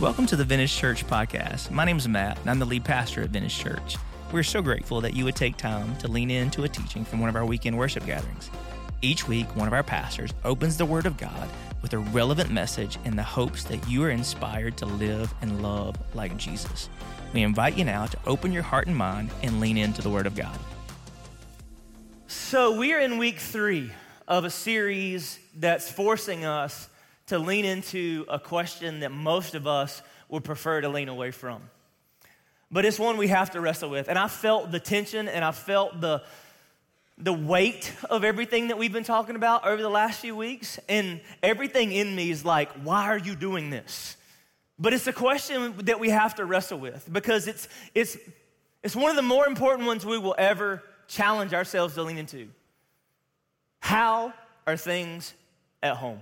Welcome to the Vintage Church podcast. My name is Matt, and I'm the lead pastor at Vintage Church. We're so grateful that you would take time to lean into a teaching from one of our weekend worship gatherings. Each week, one of our pastors opens the Word of God with a relevant message in the hopes that you are inspired to live and love like Jesus. We invite you now to open your heart and mind and lean into the Word of God. So, we are in week three of a series that's forcing us to lean into a question that most of us would prefer to lean away from. But it's one we have to wrestle with. And I felt the tension and I felt the, the weight of everything that we've been talking about over the last few weeks. And everything in me is like, why are you doing this? But it's a question that we have to wrestle with because it's, it's, it's one of the more important ones we will ever challenge ourselves to lean into. How are things at home?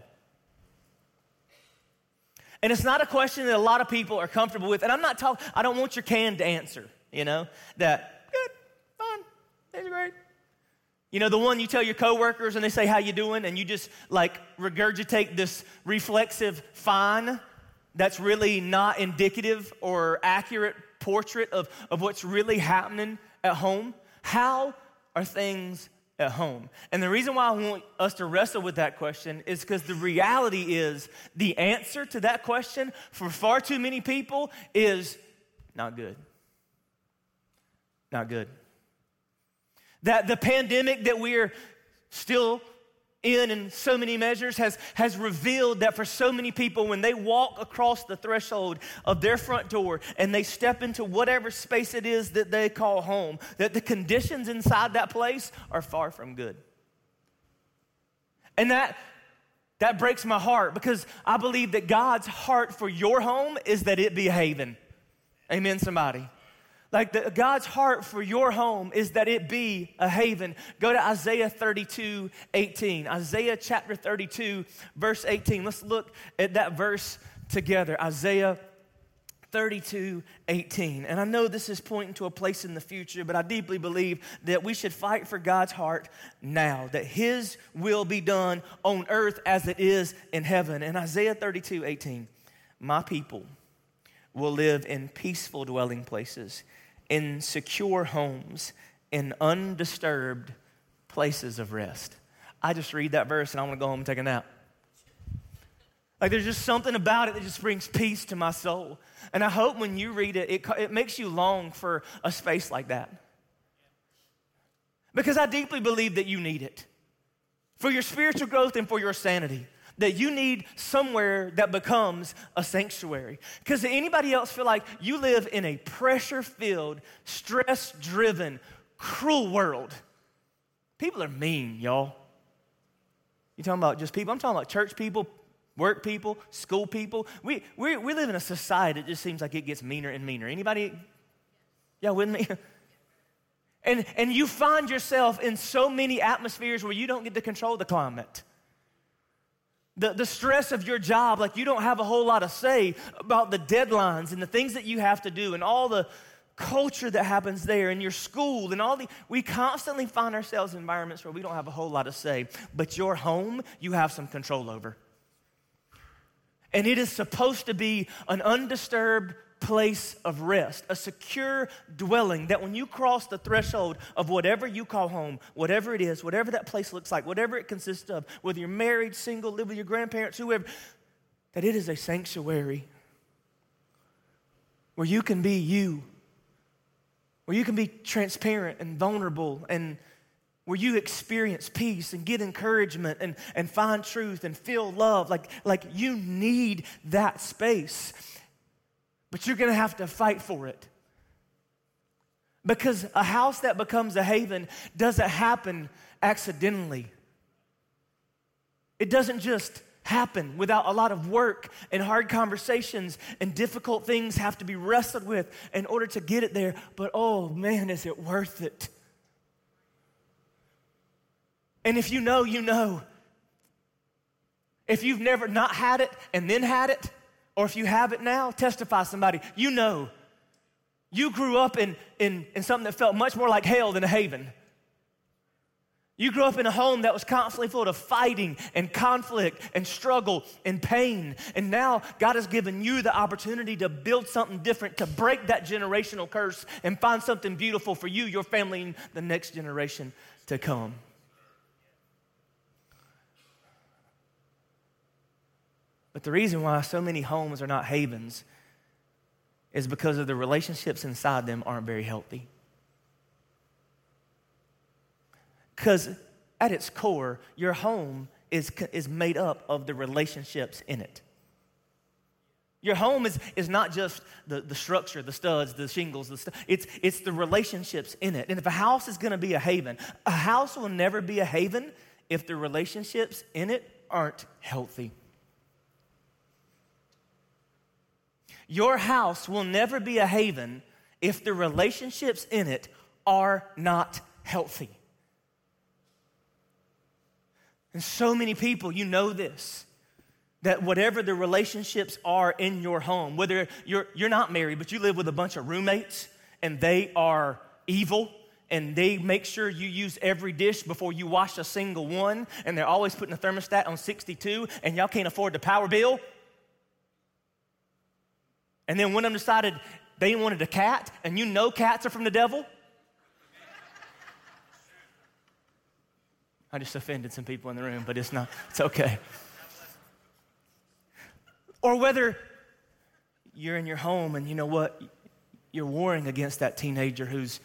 And it's not a question that a lot of people are comfortable with. And I'm not talking, I don't want your canned answer, you know, that good, fine, things are great. You know, the one you tell your coworkers and they say, How you doing? And you just like regurgitate this reflexive fine that's really not indicative or accurate portrait of, of what's really happening at home. How are things at home? And the reason why I want us to wrestle with that question is because the reality is the answer to that question for far too many people is not good. Not good. That the pandemic that we're still in in so many measures has, has revealed that for so many people, when they walk across the threshold of their front door and they step into whatever space it is that they call home, that the conditions inside that place are far from good. And that, that breaks my heart because I believe that God's heart for your home is that it be a haven. Amen, somebody. Like the, God's heart for your home is that it be a haven. Go to Isaiah 32, 18. Isaiah chapter 32, verse 18. Let's look at that verse together. Isaiah 32, 18. And I know this is pointing to a place in the future, but I deeply believe that we should fight for God's heart now, that His will be done on earth as it is in heaven. And Isaiah 32, 18. My people will live in peaceful dwelling places in secure homes, in undisturbed places of rest. I just read that verse and I want to go home and take a nap. Like there's just something about it that just brings peace to my soul. And I hope when you read it, it, it makes you long for a space like that. Because I deeply believe that you need it for your spiritual growth and for your sanity that you need somewhere that becomes a sanctuary. Because anybody else feel like you live in a pressure filled, stress driven, cruel world? People are mean, y'all. You talking about just people? I'm talking about church people, work people, school people. We, we, we live in a society that just seems like it gets meaner and meaner. Anybody? Y'all with me? And, and you find yourself in so many atmospheres where you don't get to control the climate the, the stress of your job, like you don't have a whole lot of say about the deadlines and the things that you have to do and all the culture that happens there in your school and all the we constantly find ourselves in environments where we don't have a whole lot of say but your home you have some control over. And it is supposed to be an undisturbed place of rest, a secure dwelling that when you cross the threshold of whatever you call home, whatever it is, whatever that place looks like, whatever it consists of, whether you're married, single, live with your grandparents, whoever, that it is a sanctuary where you can be you, where you can be transparent and vulnerable and where you experience peace and get encouragement and, and find truth and feel love. Like, like you need that space but you're going to have to fight for it. Because a house that becomes a haven doesn't happen accidentally. It doesn't just happen without a lot of work and hard conversations and difficult things have to be wrestled with in order to get it there. But oh man, is it worth it? And if you know, you know. If you've never not had it and then had it, or if you have it now, testify somebody. You know. You grew up in, in, in something that felt much more like hell than a haven. You grew up in a home that was constantly full of fighting and conflict and struggle and pain. And now God has given you the opportunity to build something different, to break that generational curse and find something beautiful for you, your family, and the next generation to come. But the reason why so many homes are not havens is because of the relationships inside them aren't very healthy. Because at its core, your home is, is made up of the relationships in it. Your home is, is not just the, the structure, the studs, the shingles, the stu- it's, it's the relationships in it. And if a house is to be a haven, a house will never be a haven if the relationships in it aren't healthy. Your house will never be a haven if the relationships in it are not healthy. And so many people, you know this, that whatever the relationships are in your home, whether you're, you're not married, but you live with a bunch of roommates and they are evil and they make sure you use every dish before you wash a single one, and they're always putting the thermostat on 62, and y'all can't afford the power bill. And then one of them decided they wanted a cat, and you know cats are from the devil. I just offended some people in the room, but it's not, it's okay. Or whether you're in your home and you know what? You're warring against that teenager who's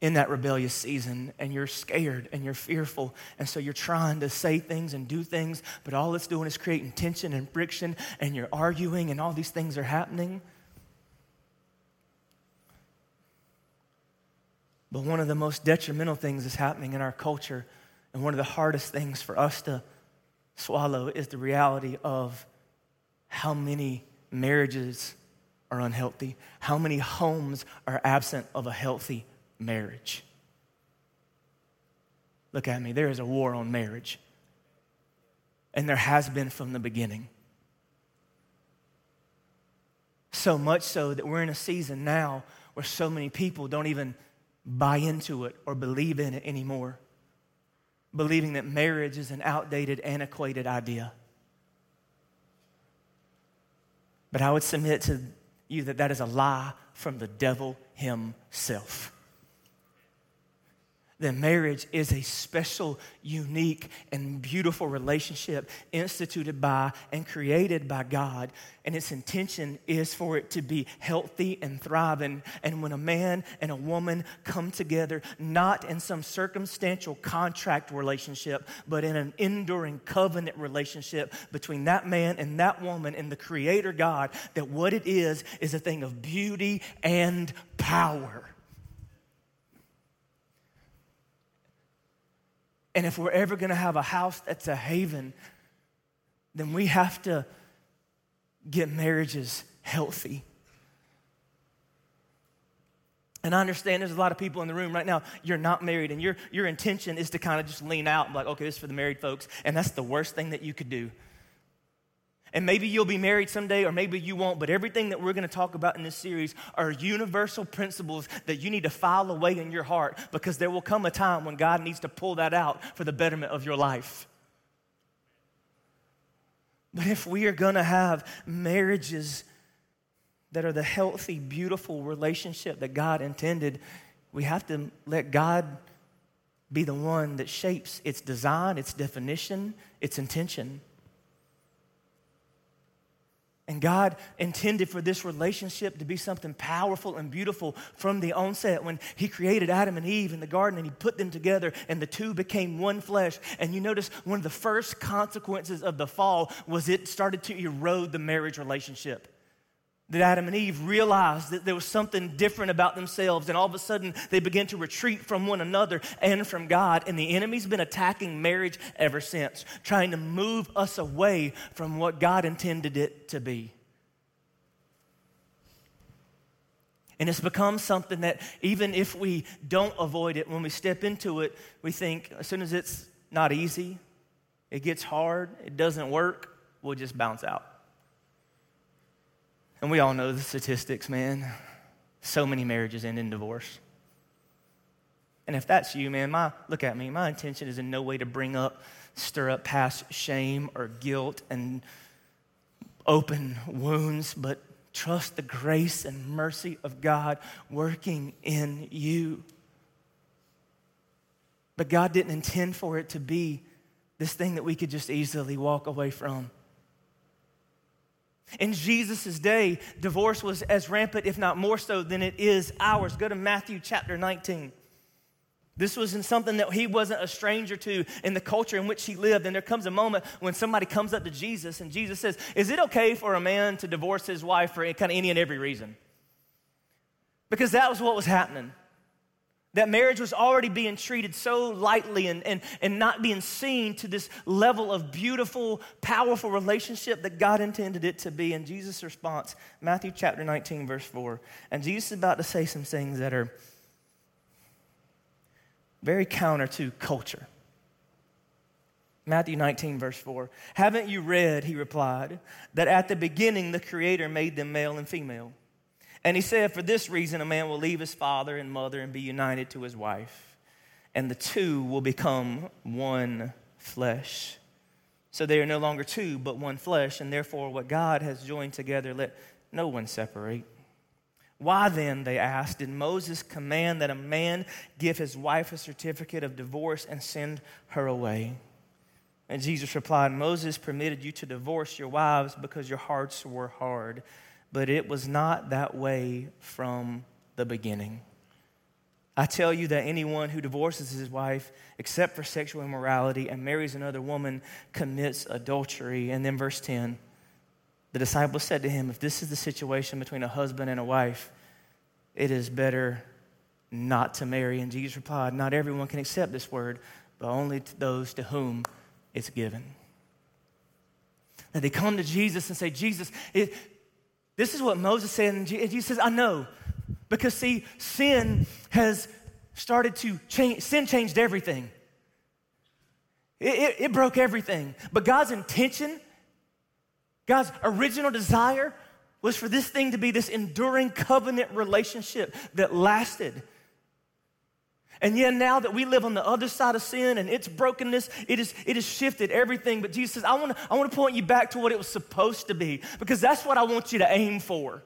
in that rebellious season and you're scared and you're fearful. And so you're trying to say things and do things, but all it's doing is creating tension and friction and you're arguing and all these things are happening. But one of the most detrimental things that's happening in our culture, and one of the hardest things for us to swallow, is the reality of how many marriages are unhealthy, how many homes are absent of a healthy marriage. Look at me, there is a war on marriage. And there has been from the beginning. So much so that we're in a season now where so many people don't even buy into it or believe in it anymore, believing that marriage is an outdated, antiquated idea. But I would submit to you that that is a lie from the devil himself that marriage is a special, unique, and beautiful relationship instituted by and created by God. And its intention is for it to be healthy and thriving. And when a man and a woman come together, not in some circumstantial contract relationship, but in an enduring covenant relationship between that man and that woman and the Creator God, that what it is is a thing of beauty and power. And if we're ever going to have a house that's a haven, then we have to get marriages healthy. And I understand there's a lot of people in the room right now, you're not married, and your, your intention is to kind of just lean out and be like, okay, this is for the married folks. And that's the worst thing that you could do. And maybe you'll be married someday, or maybe you won't, but everything that we're going to talk about in this series are universal principles that you need to file away in your heart because there will come a time when God needs to pull that out for the betterment of your life. But if we are going to have marriages that are the healthy, beautiful relationship that God intended, we have to let God be the one that shapes its design, its definition, its intention. And God intended for this relationship to be something powerful and beautiful from the onset when He created Adam and Eve in the garden and He put them together and the two became one flesh. And you notice one of the first consequences of the fall was it started to erode the marriage relationship that Adam and Eve realized that there was something different about themselves, and all of a sudden they began to retreat from one another and from God. And the enemy's been attacking marriage ever since, trying to move us away from what God intended it to be. And it's become something that even if we don't avoid it, when we step into it, we think as soon as it's not easy, it gets hard, it doesn't work, we'll just bounce out. And we all know the statistics, man. So many marriages end in divorce. And if that's you, man, my look at me. My intention is in no way to bring up, stir up past shame or guilt and open wounds, but trust the grace and mercy of God working in you. But God didn't intend for it to be this thing that we could just easily walk away from. In Jesus' day, divorce was as rampant, if not more so, than it is ours. Go to Matthew chapter 19. This wasn't something that he wasn't a stranger to in the culture in which he lived. And there comes a moment when somebody comes up to Jesus and Jesus says, Is it okay for a man to divorce his wife for kind of any and every reason? Because that was what was happening. That marriage was already being treated so lightly and, and, and not being seen to this level of beautiful, powerful relationship that God intended it to be. And Jesus' response, Matthew chapter 19, verse 4. And Jesus is about to say some things that are very counter to culture. Matthew 19, verse 4. Haven't you read, he replied, that at the beginning the Creator made them male and female? And he said, For this reason, a man will leave his father and mother and be united to his wife, and the two will become one flesh. So they are no longer two, but one flesh, and therefore what God has joined together, let no one separate. Why then, they asked, did Moses command that a man give his wife a certificate of divorce and send her away? And Jesus replied, Moses permitted you to divorce your wives because your hearts were hard, but it was not that way from the beginning. I tell you that anyone who divorces his wife, except for sexual immorality, and marries another woman commits adultery. And then, verse 10 the disciples said to him, If this is the situation between a husband and a wife, it is better not to marry. And Jesus replied, Not everyone can accept this word, but only to those to whom it's given. That they come to Jesus and say, Jesus, it, this is what Moses said. And Jesus says, I know. Because, see, sin has started to change, sin changed everything. It, it, it broke everything. But God's intention God's original desire was for this thing to be this enduring covenant relationship that lasted. And yet, now that we live on the other side of sin and its brokenness, it, is, it has shifted everything. But Jesus says, I want to I wanna point you back to what it was supposed to be because that's what I want you to aim for.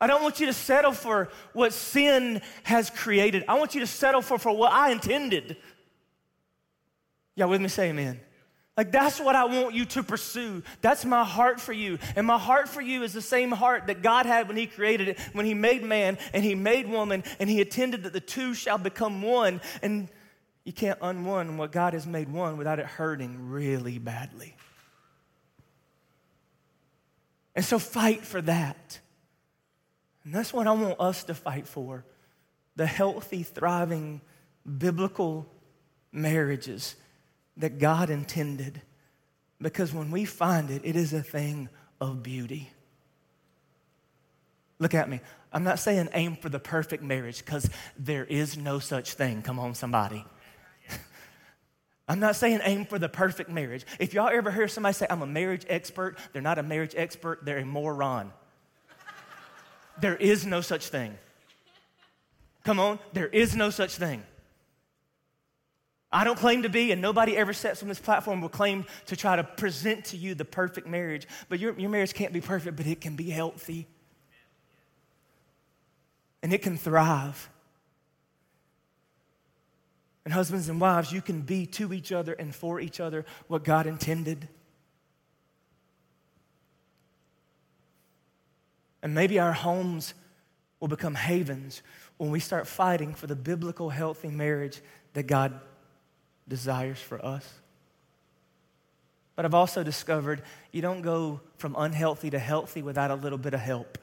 I don't want you to settle for what sin has created. I want you to settle for, for what I intended. Y'all with me? Say amen. Like, that's what I want you to pursue. That's my heart for you. And my heart for you is the same heart that God had when He created it, when He made man and He made woman, and He intended that the two shall become one. And you can't unone what God has made one without it hurting really badly. And so, fight for that. And that's what I want us to fight for the healthy, thriving, biblical marriages that God intended. Because when we find it, it is a thing of beauty. Look at me. I'm not saying aim for the perfect marriage because there is no such thing. Come on, somebody. I'm not saying aim for the perfect marriage. If y'all ever hear somebody say, I'm a marriage expert, they're not a marriage expert, they're a moron. there is no such thing. Come on, there is no such thing. I don't claim to be, and nobody ever sets on this platform will claim to try to present to you the perfect marriage. But your, your marriage can't be perfect, but it can be healthy. And it can thrive. And husbands and wives, you can be to each other and for each other what God intended. And maybe our homes will become havens when we start fighting for the biblical, healthy marriage that God desires for us. But I've also discovered you don't go from unhealthy to healthy without a little bit of help.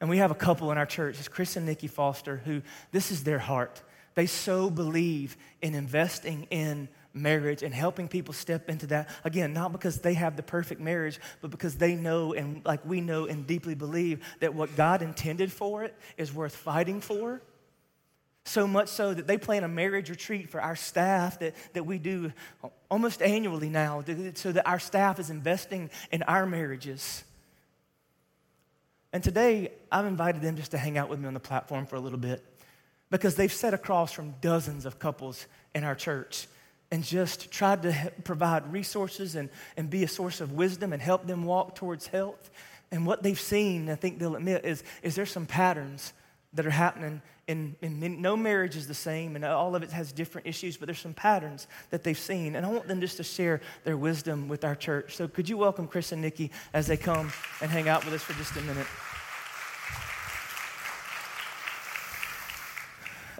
And we have a couple in our church, it's Chris and Nikki Foster, who this is their heart. They so believe in investing in marriage and helping people step into that. Again, not because they have the perfect marriage, but because they know and like we know and deeply believe that what God intended for it is worth fighting for. So much so that they plan a marriage retreat for our staff that, that we do almost annually now, so that our staff is investing in our marriages. And today, I've invited them just to hang out with me on the platform for a little bit because they've sat across from dozens of couples in our church and just tried to provide resources and, and be a source of wisdom and help them walk towards health. And what they've seen, I think they'll admit, is, is there some patterns that are happening in, in no marriage is the same and all of it has different issues, but there's some patterns that they've seen. And I want them just to share their wisdom with our church. So could you welcome Chris and Nikki as they come and hang out with us for just a minute?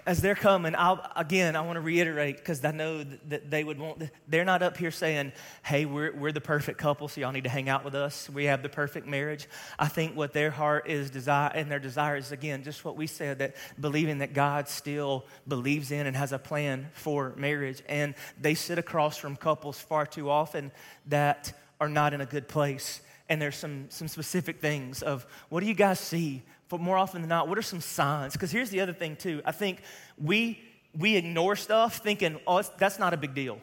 As they're coming, I'll, again, I want to reiterate because I know that they would want, they're not up here saying, hey, we're, we're the perfect couple, so y'all need to hang out with us. We have the perfect marriage. I think what their heart is desire, and their desire is, again, just what we said, that believing that God still believes in and has a plan for marriage. And they sit across from couples far too often that are not in a good place and there's some, some specific things of what do you guys see but more often than not, what are some signs? Because here's the other thing, too. I think we, we ignore stuff thinking, oh, that's not a big deal.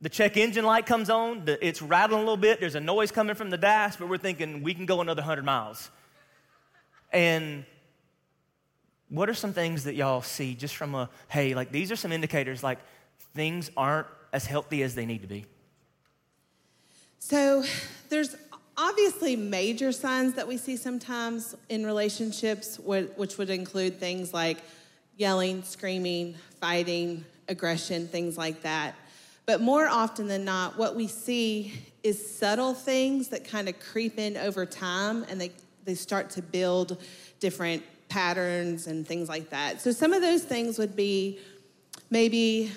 The check engine light comes on, the, it's rattling a little bit, there's a noise coming from the dash, but we're thinking we can go another 100 miles. And what are some things that y'all see just from a, hey, like these are some indicators like things aren't as healthy as they need to be? So there's obviously major signs that we see sometimes in relationships, which would include things like yelling, screaming, fighting, aggression, things like that. But more often than not, what we see is subtle things that kind of creep in over time and they, they start to build different patterns and things like that. So some of those things would be maybe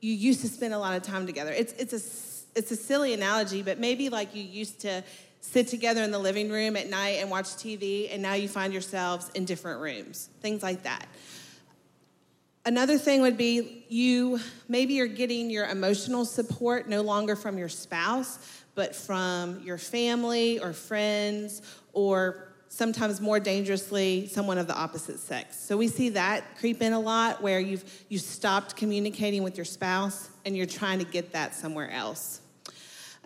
you used to spend a lot of time together. It's, it's, a, it's a silly analogy, but maybe like you used to sit together in the living room at night and watch TV, and now you find yourselves in different rooms, things like that. Another thing would be you maybe you're getting your emotional support no longer from your spouse, but from your family or friends, or sometimes more dangerously, someone of the opposite sex. So we see that creep in a lot where you've you stopped communicating with your spouse and you're trying to get that somewhere else.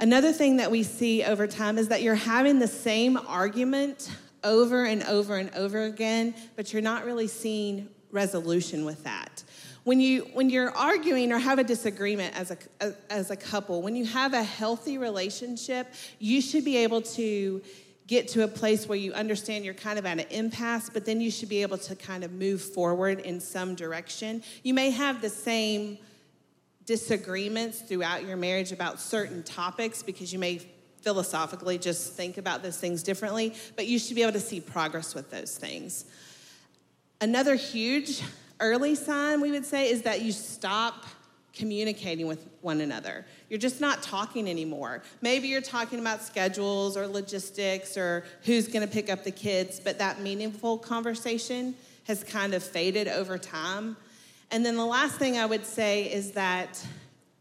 Another thing that we see over time is that you're having the same argument over and over and over again, but you're not really seeing resolution with that. When, you, when you're arguing or have a disagreement as a, as a couple, when you have a healthy relationship, you should be able to get to a place where you understand you're kind of at an impasse, but then you should be able to kind of move forward in some direction. You may have the same disagreements throughout your marriage about certain topics because you may philosophically just think about those things differently, but you should be able to see progress with those things. Another huge early sign we would say is that you stop communicating with one another. You're just not talking anymore. Maybe you're talking about schedules or logistics or who's going to pick up the kids, but that meaningful conversation has kind of faded over time. And then the last thing I would say is that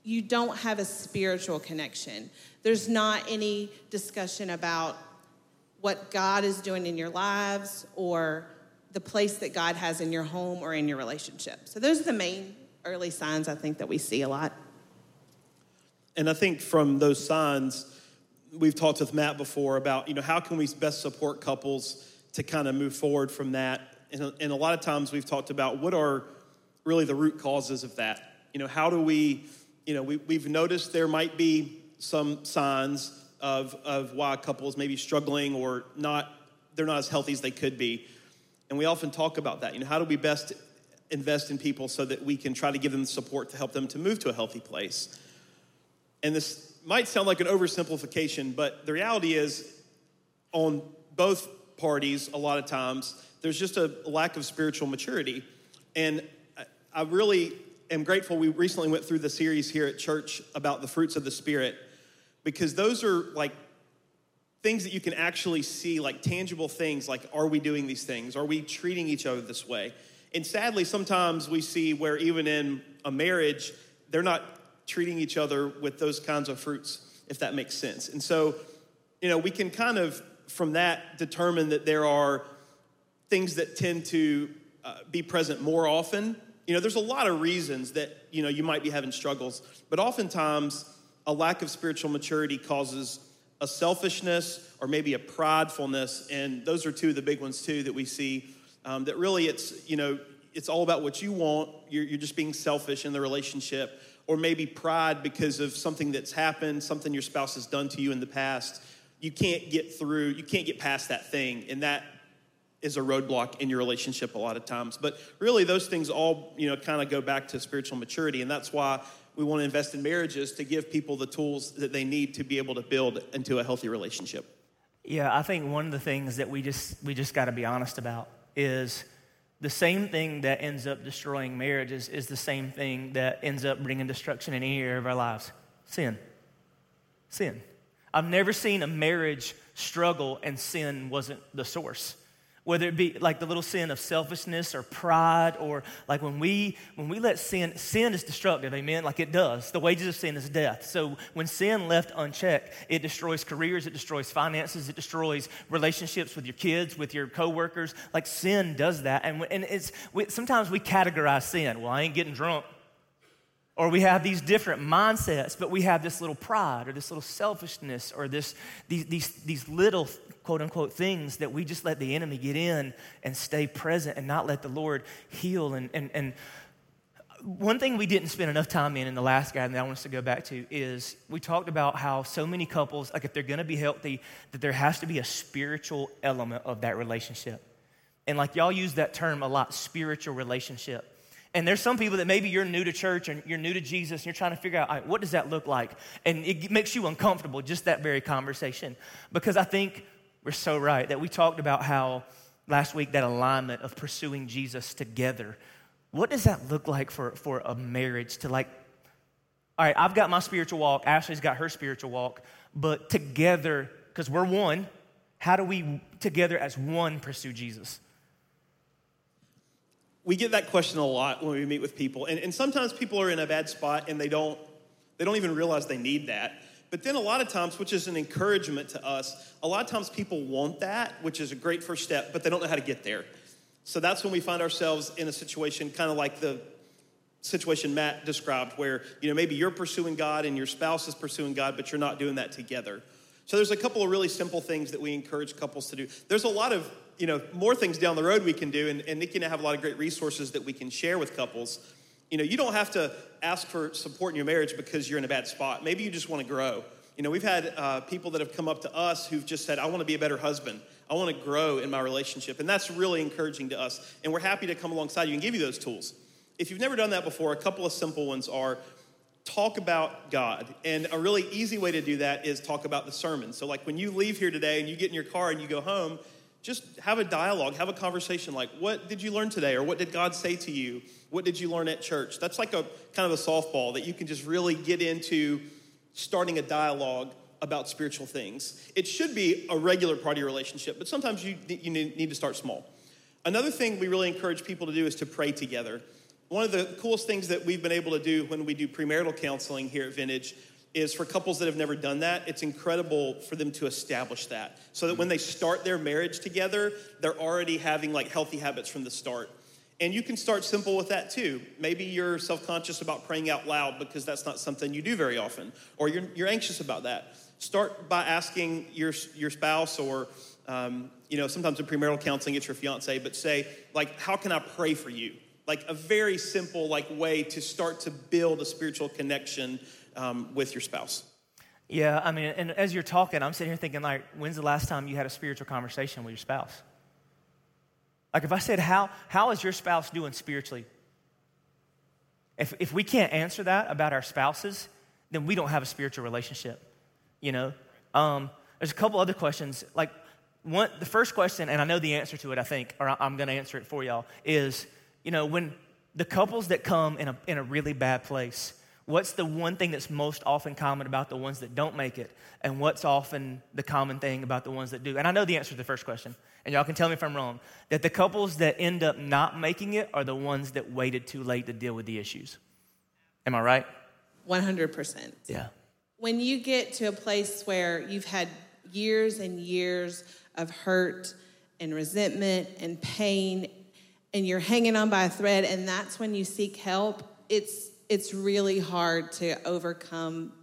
you don't have a spiritual connection. There's not any discussion about what God is doing in your lives or the place that God has in your home or in your relationship. So those are the main early signs I think that we see a lot. And I think from those signs, we've talked with Matt before about, you know, how can we best support couples to kind of move forward from that? And, and a lot of times we've talked about what are really the root causes of that. You know, how do we, you know, we, we've noticed there might be some signs of, of why a couple is maybe struggling or not, they're not as healthy as they could be. And we often talk about that. You know, how do we best invest in people so that we can try to give them the support to help them to move to a healthy place? And this might sound like an oversimplification, but the reality is, on both parties, a lot of times, there's just a lack of spiritual maturity. And I really am grateful we recently went through the series here at church about the fruits of the Spirit because those are like things that you can actually see, like tangible things, like are we doing these things? Are we treating each other this way? And sadly, sometimes we see where even in a marriage, they're not treating each other with those kinds of fruits, if that makes sense. And so, you know, we can kind of, from that, determine that there are things that tend to uh, be present more often you know, there's a lot of reasons that, you know, you might be having struggles, but oftentimes a lack of spiritual maturity causes a selfishness or maybe a pridefulness. And those are two of the big ones, too, that we see. Um, that really it's, you know, it's all about what you want. You're, you're just being selfish in the relationship. Or maybe pride because of something that's happened, something your spouse has done to you in the past. You can't get through, you can't get past that thing. And that is a roadblock in your relationship a lot of times. But really, those things all, you know, kind of go back to spiritual maturity. And that's why we want to invest in marriages to give people the tools that they need to be able to build into a healthy relationship. Yeah, I think one of the things that we just we just got to be honest about is the same thing that ends up destroying marriages is the same thing that ends up bringing destruction in any area of our lives sin. Sin. I've never seen a marriage struggle and sin wasn't the source whether it be like the little sin of selfishness or pride or like when we when we let sin sin is destructive amen? Like it does. The wages of sin is death. So when sin left unchecked it destroys careers it destroys finances it destroys relationships with your kids with your coworkers. Like sin does that. And, and it's we, sometimes we categorize sin. Well i ain't getting drunk or we have these different mindsets, but we have this little pride or this little selfishness or this, these, these, these little quote unquote things that we just let the enemy get in and stay present and not let the Lord heal. And, and, and one thing we didn't spend enough time in in the last guide that I want us to go back to is we talked about how so many couples, like if they're to be healthy, that there has to be a spiritual element of that relationship. And like y'all use that term a lot, spiritual relationship. And there's some people that maybe you're new to church and you're new to Jesus and you're trying to figure out what does that look like? And it makes you uncomfortable, just that very conversation. Because I think we're so right that we talked about how last week that alignment of pursuing Jesus together. What does that look like for, for a marriage to like, all right, I've got my spiritual walk, Ashley's got her spiritual walk, but together, because we're one, how do we together as one pursue Jesus? We get that question a lot when we meet with people. And, and sometimes people are in a bad spot and they don't, they don't even realize they need that. But then a lot of times, which is an encouragement to us, a lot of times people want that, which is a great first step, but they don't know how to get there. So that's when we find ourselves in a situation kind of like the situation Matt described, where you know maybe you're pursuing God and your spouse is pursuing God, but you're not doing that together. So there's a couple of really simple things that we encourage couples to do. There's a lot of you know, more things down the road we can do, and, and Nikki and I have a lot of great resources that we can share with couples. You know, you don't have to ask for support in your marriage because you're in a bad spot. Maybe you just want to grow. You know, we've had uh, people that have come up to us who've just said, I want to be a better husband. I want to grow in my relationship. And that's really encouraging to us. And we're happy to come alongside you and give you those tools. If you've never done that before, a couple of simple ones are talk about God. And a really easy way to do that is talk about the sermon. So, like when you leave here today and you get in your car and you go home, just have a dialogue, have a conversation like, what did you learn today? Or what did God say to you? What did you learn at church? That's like a kind of a softball that you can just really get into starting a dialogue about spiritual things. It should be a regular part of your relationship, but sometimes you, you need to start small. Another thing we really encourage people to do is to pray together. One of the coolest things that we've been able to do when we do premarital counseling here at Vintage is for couples that have never done that, it's incredible for them to establish that. So that when they start their marriage together, they're already having like healthy habits from the start. And you can start simple with that too. Maybe you're self conscious about praying out loud because that's not something you do very often, or you're, you're anxious about that. Start by asking your, your spouse, or um, you know, sometimes in premarital counseling, it's your fiance, but say, like, how can I pray for you? Like a very simple like way to start to build a spiritual connection um, with your spouse. Yeah, I mean, and as you're talking, I'm sitting here thinking, like, when's the last time you had a spiritual conversation with your spouse? Like, if I said, how, how is your spouse doing spiritually? If, if we can't answer that about our spouses, then we don't have a spiritual relationship, you know? Um, there's a couple other questions. Like, one, the first question, and I know the answer to it, I think, or I'm going to answer it for y'all, is, you know, when the couples that come in a, in a really bad place, What's the one thing that's most often common about the ones that don't make it? And what's often the common thing about the ones that do? And I know the answer to the first question, and y'all can tell me if I'm wrong. That the couples that end up not making it are the ones that waited too late to deal with the issues. Am I right? 100%. Yeah. When you get to a place where you've had years and years of hurt and resentment and pain, and you're hanging on by a thread, and that's when you seek help, it's it's really hard to overcome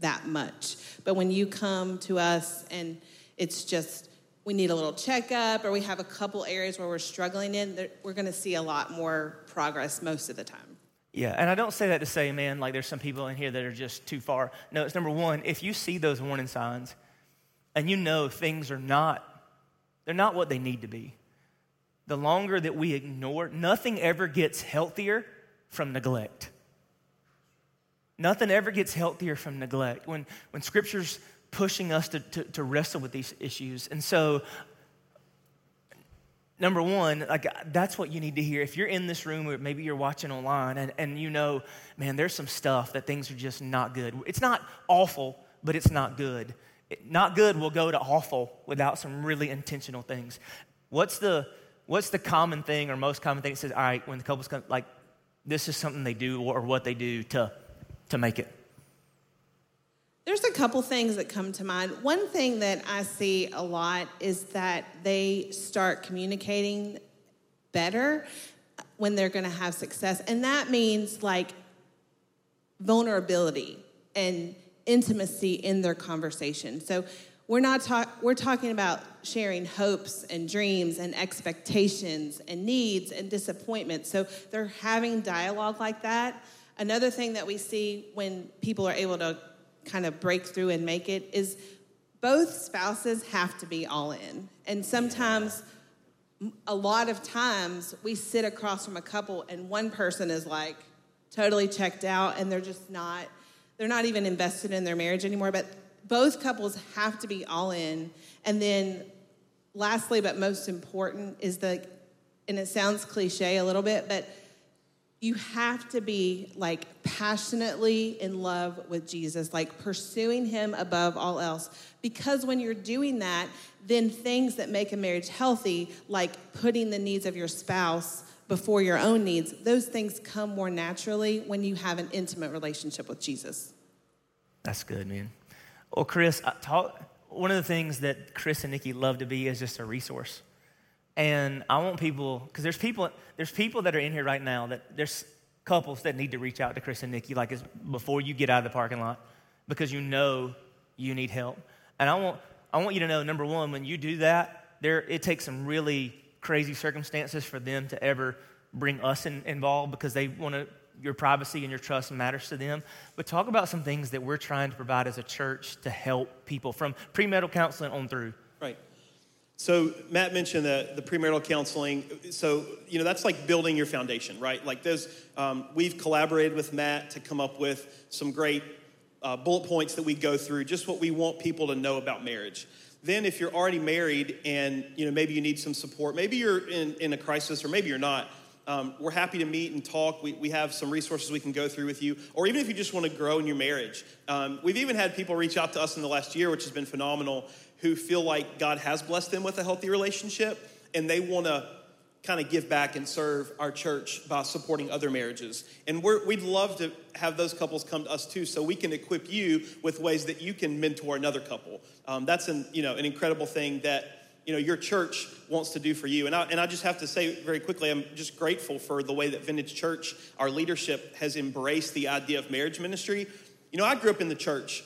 that much. But when you come to us and it's just we need a little checkup or we have a couple areas where we're struggling in, we're going to see a lot more progress most of the time. Yeah, and I don't say that to say, man, like there's some people in here that are just too far. No, it's number one, if you see those warning signs and you know things are not, they're not what they need to be, the longer that we ignore, nothing ever gets healthier from neglect. Nothing ever gets healthier from neglect. When, when scripture's pushing us to, to, to wrestle with these issues. And so number one, like that's what you need to hear. If you're in this room or maybe you're watching online and, and you know, man, there's some stuff that things are just not good. It's not awful, but it's not good. It, not good will go to awful without some really intentional things. What's the what's the common thing or most common thing that says, all right, when the couples come, like this is something they do or what they do to to make it? There's a couple things that come to mind. One thing that I see a lot is that they start communicating better when they're going to have success. And that means like vulnerability and intimacy in their conversation. So we're not talk- we're talking about sharing hopes and dreams and expectations and needs and disappointments. So they're having dialogue like that. Another thing that we see when people are able to kind of break through and make it is both spouses have to be all in. And sometimes, a lot of times, we sit across from a couple and one person is like totally checked out and they're just not, they're not even invested in their marriage anymore. But both couples have to be all in. And then, lastly, but most important, is the, and it sounds cliche a little bit, but you have to be like passionately in love with Jesus, like pursuing him above all else. Because when you're doing that, then things that make a marriage healthy, like putting the needs of your spouse before your own needs, those things come more naturally when you have an intimate relationship with Jesus. That's good, man. Well, Chris, talk, one of the things that Chris and Nikki love to be is just a resource. And I want people, because there's people, there's people that are in here right now that there's couples that need to reach out to Chris and Nikki like before you get out of the parking lot because you know you need help. And I want, I want you to know, number one, when you do that, there, it takes some really crazy circumstances for them to ever bring us in, involved because they want to, your privacy and your trust matters to them. But talk about some things that we're trying to provide as a church to help people from premarital counseling on through. Right. So Matt mentioned the, the premarital counseling. So, you know, that's like building your foundation, right? Like there's, um, we've collaborated with Matt to come up with some great uh, bullet points that we go through, just what we want people to know about marriage. Then if you're already married and, you know, maybe you need some support, maybe you're in, in a crisis or maybe you're not, um, we're happy to meet and talk. We, we have some resources we can go through with you. Or even if you just want to grow in your marriage. Um, we've even had people reach out to us in the last year, which has been phenomenal, who feel like God has blessed them with a healthy relationship and they want to kind of give back and serve our church by supporting other marriages. And we would love to have those couples come to us too, so we can equip you with ways that you can mentor another couple. Um, that's an you know an incredible thing that you know your church wants to do for you. And I, and I just have to say very quickly, I'm just grateful for the way that Vintage Church, our leadership, has embraced the idea of marriage ministry. You know, I grew up in the church.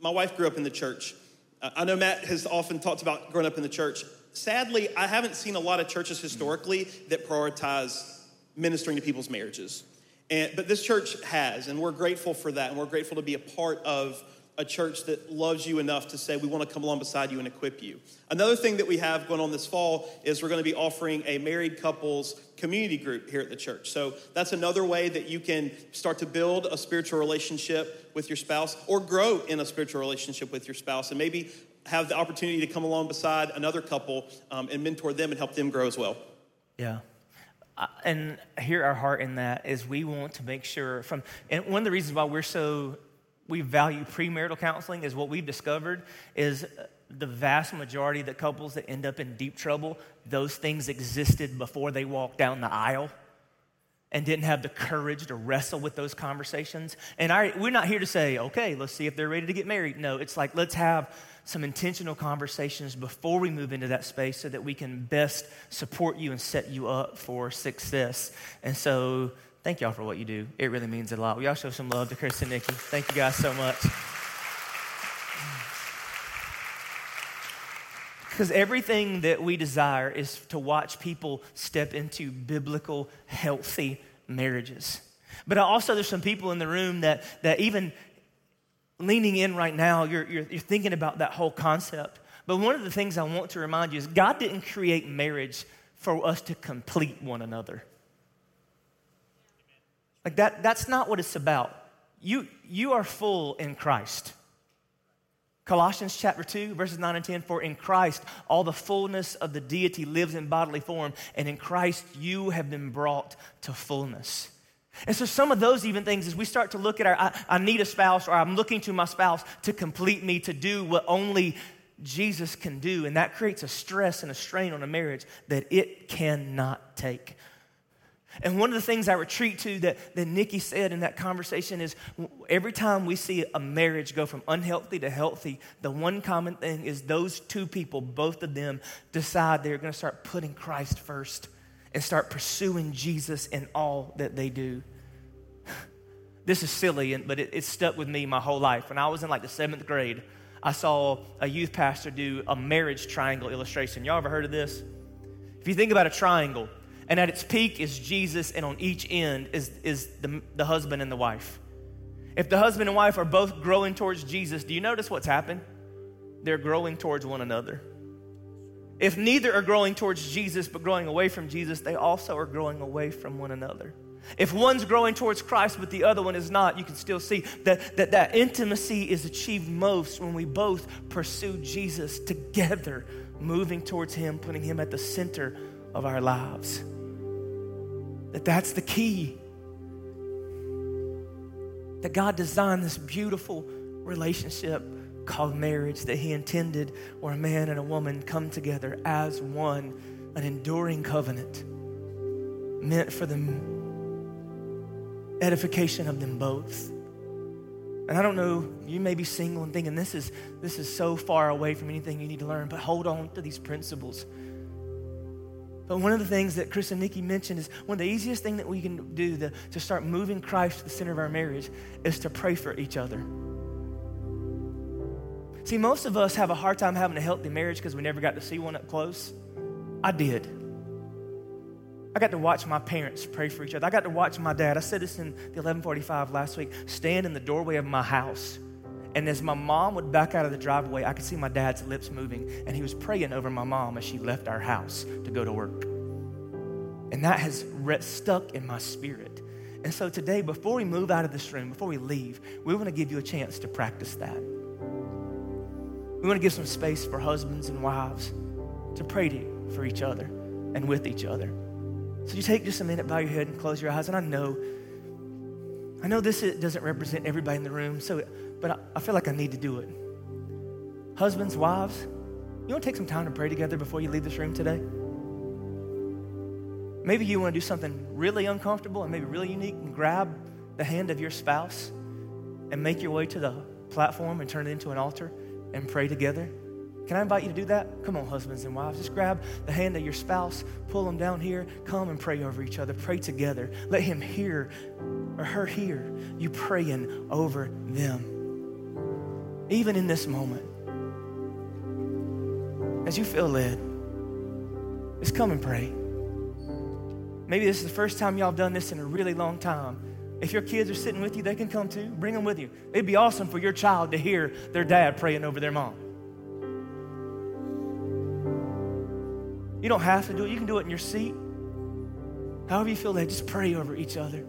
My wife grew up in the church. I know Matt has often talked about growing up in the church. Sadly, I haven't seen a lot of churches historically that prioritize ministering to people's marriages. And, but this church has, and we're grateful for that, and we're grateful to be a part of a church that loves you enough to say we want to come along beside you and equip you. Another thing that we have going on this fall is we're going to be offering a married couples community group here at the church. So that's another way that you can start to build a spiritual relationship with your spouse or grow in a spiritual relationship with your spouse and maybe have the opportunity to come along beside another couple um, and mentor them and help them grow as well. Yeah. Uh, and here our heart in that is we want to make sure from and one of the reasons why we're so we value premarital counseling is what we've discovered is the vast majority of the couples that end up in deep trouble, those things existed before they walked down the aisle and didn't have the courage to wrestle with those conversations. And I, we're not here to say, okay, let's see if they're ready to get married. No, it's like, let's have some intentional conversations before we move into that space so that we can best support you and set you up for success. And so, thank y'all for what you do. It really means a lot. We all show some love to Chris and Nikki. Thank you guys so much. Because everything that we desire is to watch people step into biblical, healthy marriages. But also, there's some people in the room that, that even leaning in right now, you're, you're, you're thinking about that whole concept. But one of the things I want to remind you is God didn't create marriage for us to complete one another. Like that, that's not what it's about. You, you are full in Christ. Colossians chapter 2, verses 9 and 10 For in Christ all the fullness of the deity lives in bodily form, and in Christ you have been brought to fullness. And so, some of those even things, as we start to look at our, I, I need a spouse, or I'm looking to my spouse to complete me, to do what only Jesus can do, and that creates a stress and a strain on a marriage that it cannot take. And one of the things I retreat to that, that Nikki said in that conversation is every time we see a marriage go from unhealthy to healthy, the one common thing is those two people, both of them, decide they're going to start putting Christ first and start pursuing Jesus in all that they do. This is silly, but it, it stuck with me my whole life. When I was in like the seventh grade, I saw a youth pastor do a marriage triangle illustration. Y'all ever heard of this? If you think about a triangle, and at its peak is Jesus, and on each end is, is the, the husband and the wife. If the husband and wife are both growing towards Jesus, do you notice what's happened? They're growing towards one another. If neither are growing towards Jesus but growing away from Jesus, they also are growing away from one another. If one's growing towards Christ but the other one is not, you can still see that that, that intimacy is achieved most when we both pursue Jesus together, moving towards Him, putting Him at the center of our lives. That that's the key. That God designed this beautiful relationship called marriage that he intended where a man and a woman come together as one, an enduring covenant meant for the edification of them both. And I don't know, you may be single and thinking this is this is so far away from anything you need to learn, but hold on to these principles. But one of the things that Chris and Nikki mentioned is one of the easiest things that we can do to, to start moving Christ to the center of our marriage is to pray for each other. See, most of us have a hard time having a healthy marriage because we never got to see one up close. I did. I got to watch my parents pray for each other. I got to watch my dad. I said this in the 1145 last week, stand in the doorway of my house. And as my mom would back out of the driveway, I could see my dad's lips moving, and he was praying over my mom as she left our house to go to work. And that has re- stuck in my spirit. And so today, before we move out of this room, before we leave, we want to give you a chance to practice that. We want to give some space for husbands and wives to pray to for each other and with each other. So you take just a minute, bow your head, and close your eyes. And I know, I know this doesn't represent everybody in the room, so but I, I feel like I need to do it. Husbands, wives, you want to take some time to pray together before you leave this room today? Maybe you want to do something really uncomfortable and maybe really unique and grab the hand of your spouse and make your way to the platform and turn it into an altar and pray together? Can I invite you to do that? Come on, husbands and wives. Just grab the hand of your spouse, pull them down here, come and pray over each other. Pray together. Let him hear or her hear you praying over them. Even in this moment, as you feel led, just come and pray. Maybe this is the first time y'all have done this in a really long time. If your kids are sitting with you, they can come too. Bring them with you. It'd be awesome for your child to hear their dad praying over their mom. You don't have to do it, you can do it in your seat. However, you feel that, just pray over each other.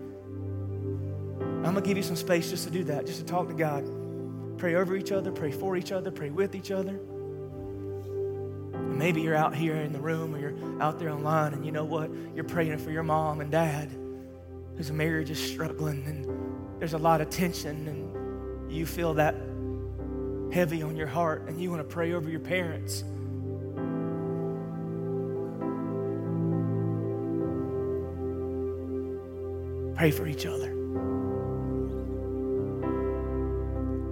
I'm going to give you some space just to do that, just to talk to God. Pray over each other, pray for each other, pray with each other. Maybe you're out here in the room or you're out there online and you know what? You're praying for your mom and dad whose marriage is struggling and there's a lot of tension and you feel that heavy on your heart and you want to pray over your parents. Pray for each other.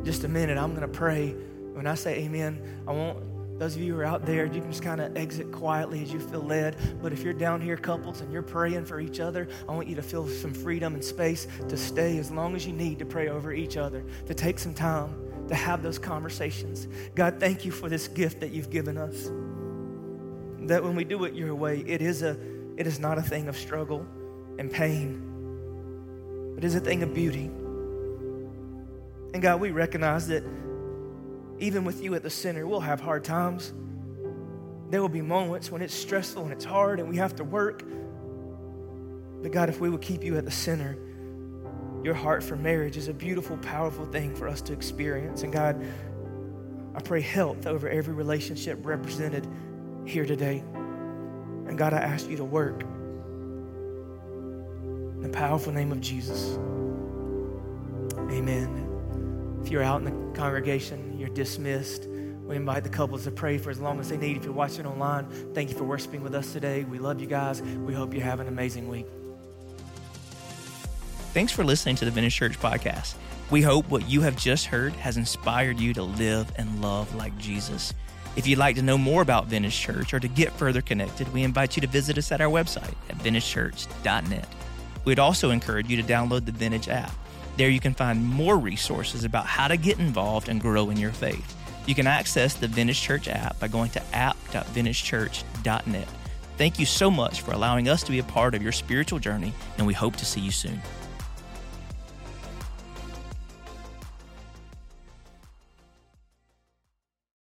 Just a minute, I'm going to pray. When I say amen, I want those of you who are out there, you can just kind of exit quietly as you feel led. But if you're down here, couples, and you're praying for each other, I want you to feel some freedom and space to stay as long as you need to pray over each other, to take some time to have those conversations. God, thank you for this gift that you've given us. that when we do it your way, it is, a, it is not a thing of struggle and pain, but it is a thing of beauty. And God, we recognize that even with you at the center, we'll have hard times. There will be moments when it's stressful and it's hard and we have to work. But God, if we would keep you at the center, your heart for marriage is a beautiful, powerful thing for us to experience. And God, I pray health over every relationship represented here today. And God, I ask you to work in the powerful name of Jesus. Amen. If you're out in the congregation, you're dismissed. We invite the couples to pray for as long as they need. If you're watching online, thank you for worshiping with us today. We love you guys. We hope you have an amazing week. Thanks for listening to the Vintage Church podcast. We hope what you have just heard has inspired you to live and love like Jesus. If you'd like to know more about Vintage Church or to get further connected, we invite you to visit us at our website at vintagechurch.net. We'd also encourage you to download the Vintage app. There you can find more resources about how to get involved and grow in your faith. You can access the Vintage Church app by going to app.vintagechurch.net. Thank you so much for allowing us to be a part of your spiritual journey, and we hope to see you soon.